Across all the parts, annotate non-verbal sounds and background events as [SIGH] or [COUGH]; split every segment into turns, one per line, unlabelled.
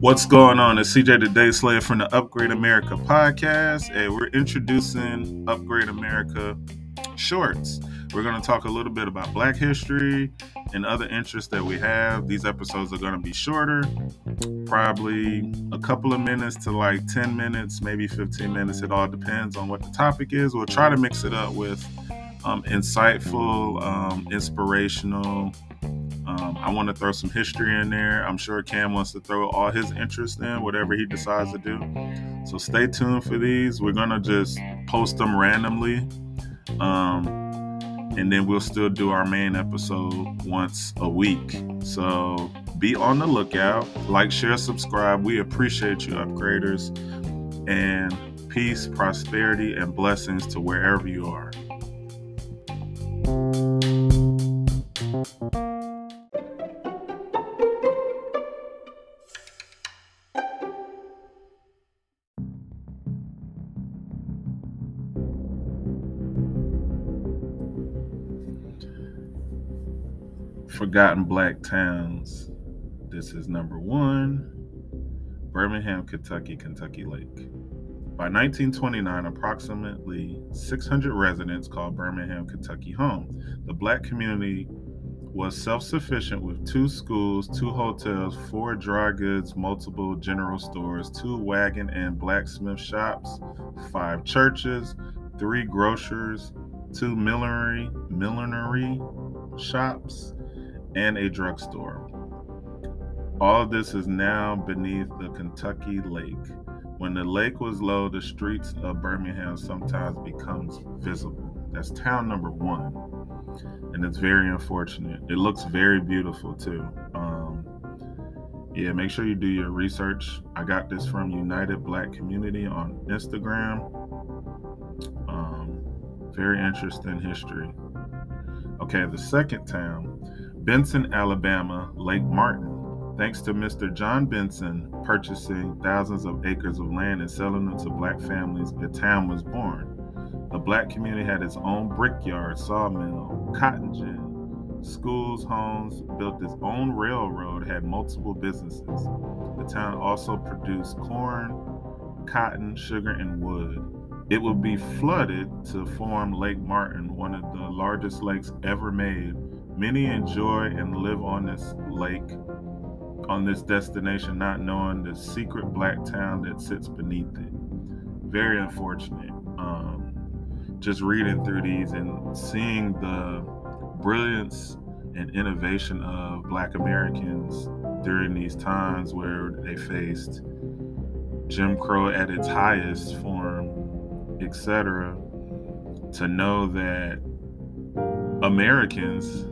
What's going on? It's CJ the Day Slayer from the Upgrade America podcast, and we're introducing Upgrade America shorts. We're going to talk a little bit about Black history and other interests that we have. These episodes are going to be shorter, probably a couple of minutes to like 10 minutes, maybe 15 minutes. It all depends on what the topic is. We'll try to mix it up with um, insightful, um, inspirational. I want to throw some history in there. I'm sure Cam wants to throw all his interest in whatever he decides to do. So stay tuned for these. We're gonna just post them randomly, um, and then we'll still do our main episode once a week. So be on the lookout. Like, share, subscribe. We appreciate you, upgraders, and peace, prosperity, and blessings to wherever you are. Forgotten Black Towns. This is number one Birmingham, Kentucky, Kentucky Lake. By 1929, approximately 600 residents called Birmingham, Kentucky home. The black community was self sufficient with two schools, two hotels, four dry goods, multiple general stores, two wagon and blacksmith shops, five churches, three grocers, two millinery, millinery shops, and a drugstore. All of this is now beneath the Kentucky Lake. When the lake was low, the streets of Birmingham sometimes becomes visible. That's town number one, and it's very unfortunate. It looks very beautiful too. Um, yeah, make sure you do your research. I got this from United Black Community on Instagram. Um, very interesting history. Okay, the second town, Benson, Alabama, Lake Martin. Thanks to Mr. John Benson purchasing thousands of acres of land and selling them to black families, a town was born. The black community had its own brickyard, sawmill, cotton gin, schools, homes, built its own railroad, had multiple businesses. The town also produced corn, cotton, sugar, and wood. It would be flooded to form Lake Martin, one of the largest lakes ever made. Many enjoy and live on this lake on this destination, not knowing the secret black town that sits beneath it. Very unfortunate. Um, just reading through these and seeing the brilliance and innovation of black Americans during these times where they faced Jim Crow at its highest form, etc., to know that Americans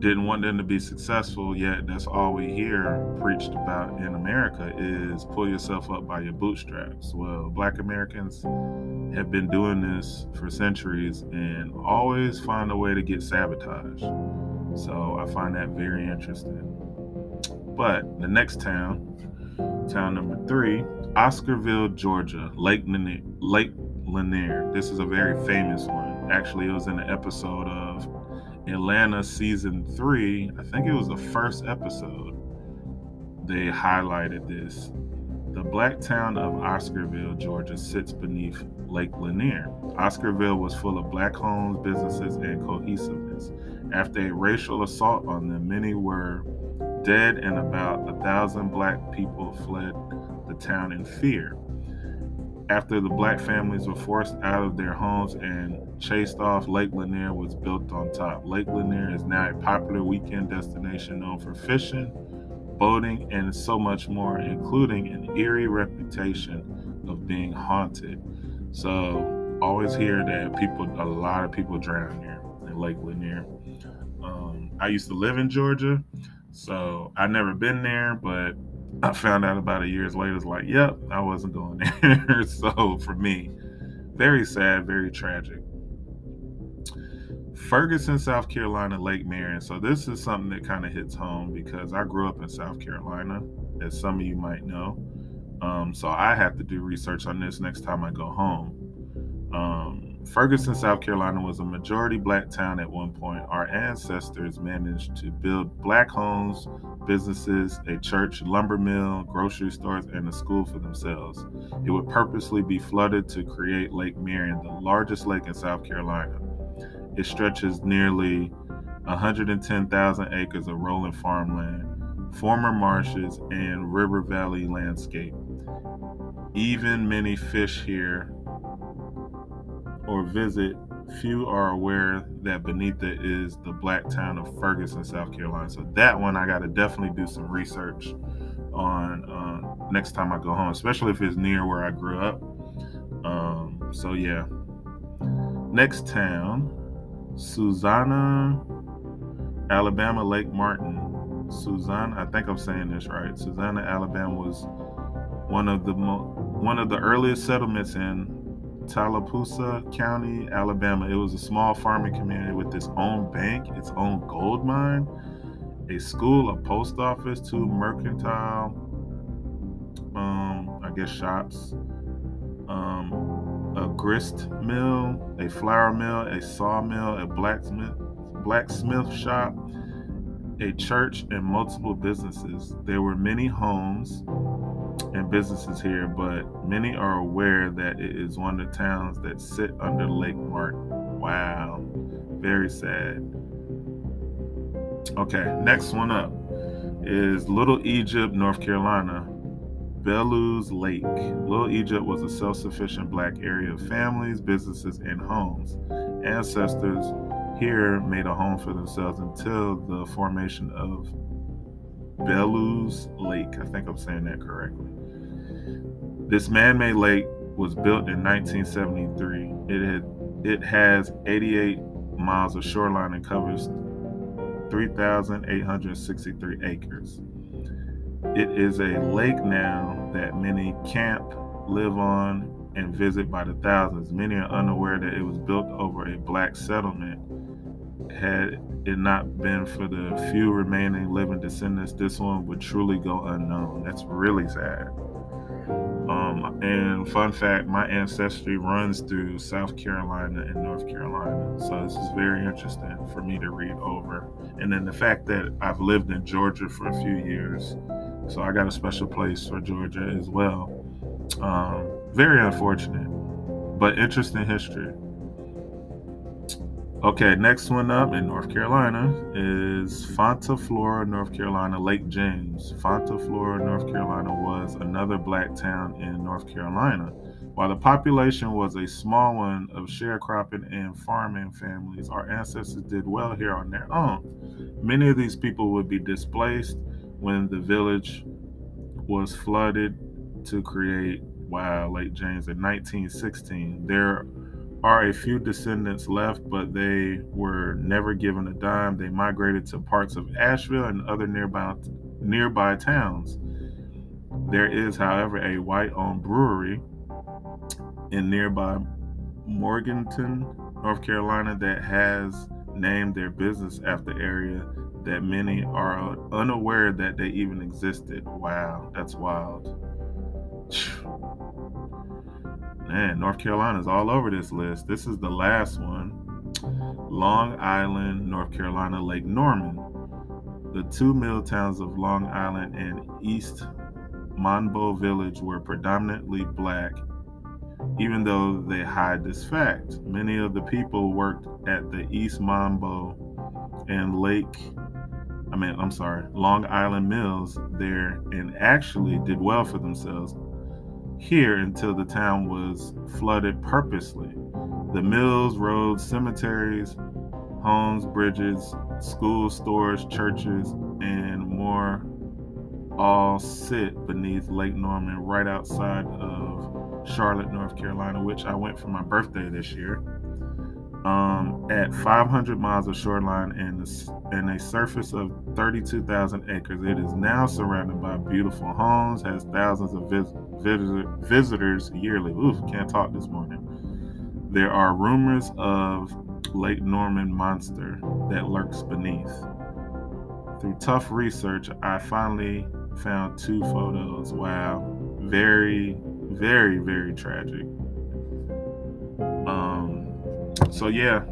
didn't want them to be successful, yet that's all we hear preached about in America is pull yourself up by your bootstraps. Well, black Americans have been doing this for centuries and always find a way to get sabotaged. So I find that very interesting. But the next town, town number three, Oscarville, Georgia, Lake Lanier. Lake Lanier. This is a very famous one. Actually, it was in an episode of Atlanta season three, I think it was the first episode, they highlighted this. The black town of Oscarville, Georgia, sits beneath Lake Lanier. Oscarville was full of black homes, businesses, and cohesiveness. After a racial assault on them, many were dead, and about a thousand black people fled the town in fear after the black families were forced out of their homes and chased off, Lake Lanier was built on top. Lake Lanier is now a popular weekend destination known for fishing, boating, and so much more, including an eerie reputation of being haunted. So, always hear that people, a lot of people drown here in Lake Lanier. Um, I used to live in Georgia, so I've never been there, but I found out about a years later. It's like, yep, I wasn't going [LAUGHS] there. so for me, very sad, very tragic. Ferguson, South Carolina, Lake Marion. So this is something that kind of hits home because I grew up in South Carolina, as some of you might know. Um, so I have to do research on this next time I go home. Um, Ferguson, South Carolina was a majority black town at one point. Our ancestors managed to build black homes, businesses, a church, lumber mill, grocery stores, and a school for themselves. It would purposely be flooded to create Lake Marion, the largest lake in South Carolina. It stretches nearly 110,000 acres of rolling farmland, former marshes, and river valley landscape. Even many fish here or visit, few are aware that it is the black town of Ferguson, South Carolina. So that one I got to definitely do some research on uh, next time I go home, especially if it's near where I grew up. Um, so yeah. Next town, Susanna, Alabama, Lake Martin. Susanna, I think I'm saying this right. Susanna, Alabama was one of the mo- one of the earliest settlements in Tallapoosa County, Alabama. It was a small farming community with its own bank, its own gold mine, a school, a post office, two mercantile, um, I guess shops, um, a grist mill, a flour mill, a sawmill, a blacksmith, blacksmith shop, a church, and multiple businesses. There were many homes and businesses here, but many are aware that it is one of the towns that sit under Lake Martin. Wow, very sad. Okay, next one up is Little Egypt, North Carolina. Bellows Lake. Little Egypt was a self sufficient black area of families, businesses, and homes. Ancestors here made a home for themselves until the formation of Bellows Lake. I think I'm saying that correctly. This man-made lake was built in 1973. It had it has 88 miles of shoreline and covers 3,863 acres. It is a lake now that many camp, live on, and visit by the thousands. Many are unaware that it was built over a black settlement had it not been for the few remaining living descendants, this one would truly go unknown. That's really sad. Um, and fun fact, my ancestry runs through South Carolina and North Carolina. So this is very interesting for me to read over. And then the fact that I've lived in Georgia for a few years. So I got a special place for Georgia as well. Um, very unfortunate, but interesting history. Okay, next one up in North Carolina is Fonta, Flora, North Carolina, Lake James. Fonta, Flora, North Carolina was another black town in North Carolina. While the population was a small one of sharecropping and farming families, our ancestors did well here on their own. Many of these people would be displaced when the village was flooded to create Wow Lake James in 1916. There are a few descendants left, but they were never given a dime. They migrated to parts of Asheville and other nearby nearby towns. There is, however, a white-owned brewery in nearby Morganton, North Carolina, that has named their business after area that many are unaware that they even existed. Wow, that's wild. Man, North Carolina's all over this list. This is the last one. Long Island, North Carolina, Lake Norman. The two mill towns of Long Island and East Monbo Village were predominantly black, even though they hide this fact. Many of the people worked at the East Monbo and Lake, I mean, I'm sorry, Long Island mills there and actually did well for themselves here until the town was flooded purposely. The mills, roads, cemeteries, homes, bridges, schools, stores, churches, and more all sit beneath Lake Norman right outside of Charlotte, North Carolina, which I went for my birthday this year. Um, at 500 miles of shoreline and a, and a surface of 32,000 acres, it is now surrounded by beautiful homes, has thousands of vis- vis- visitors yearly. Oof, can't talk this morning. There are rumors of Lake Norman monster that lurks beneath. Through tough research, I finally found two photos. Wow, very, very, very tragic. So yeah,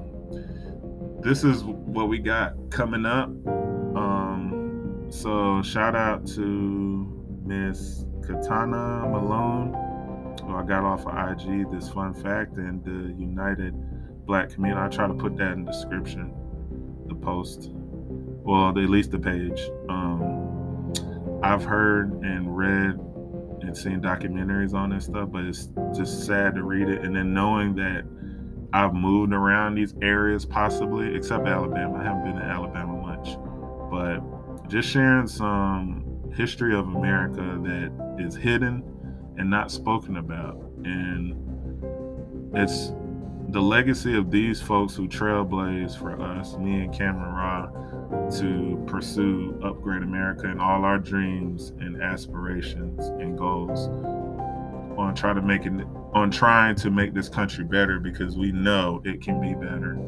this is what we got coming up. Um, so shout out to Miss Katana Malone, who I got off of IG. This fun fact and the United Black Community. I try to put that in the description, the post, well, at least the page. Um, I've heard and read and seen documentaries on this stuff, but it's just sad to read it. And then knowing that I've moved around these areas, possibly, except Alabama. I haven't been to Alabama much, but just sharing some history of America that is hidden and not spoken about. And it's the legacy of these folks who trailblaze for us, me and Cameron Raw, to pursue Upgrade America and all our dreams and aspirations and goals on try to make it on trying to make this country better because we know it can be better.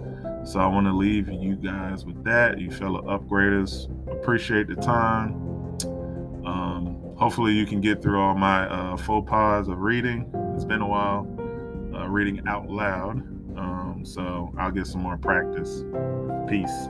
So I want to leave you guys with that. You fellow upgraders, appreciate the time. Um, hopefully you can get through all my uh, faux pas of reading. It's been a while uh, reading out loud. Um, so I'll get some more practice. Peace.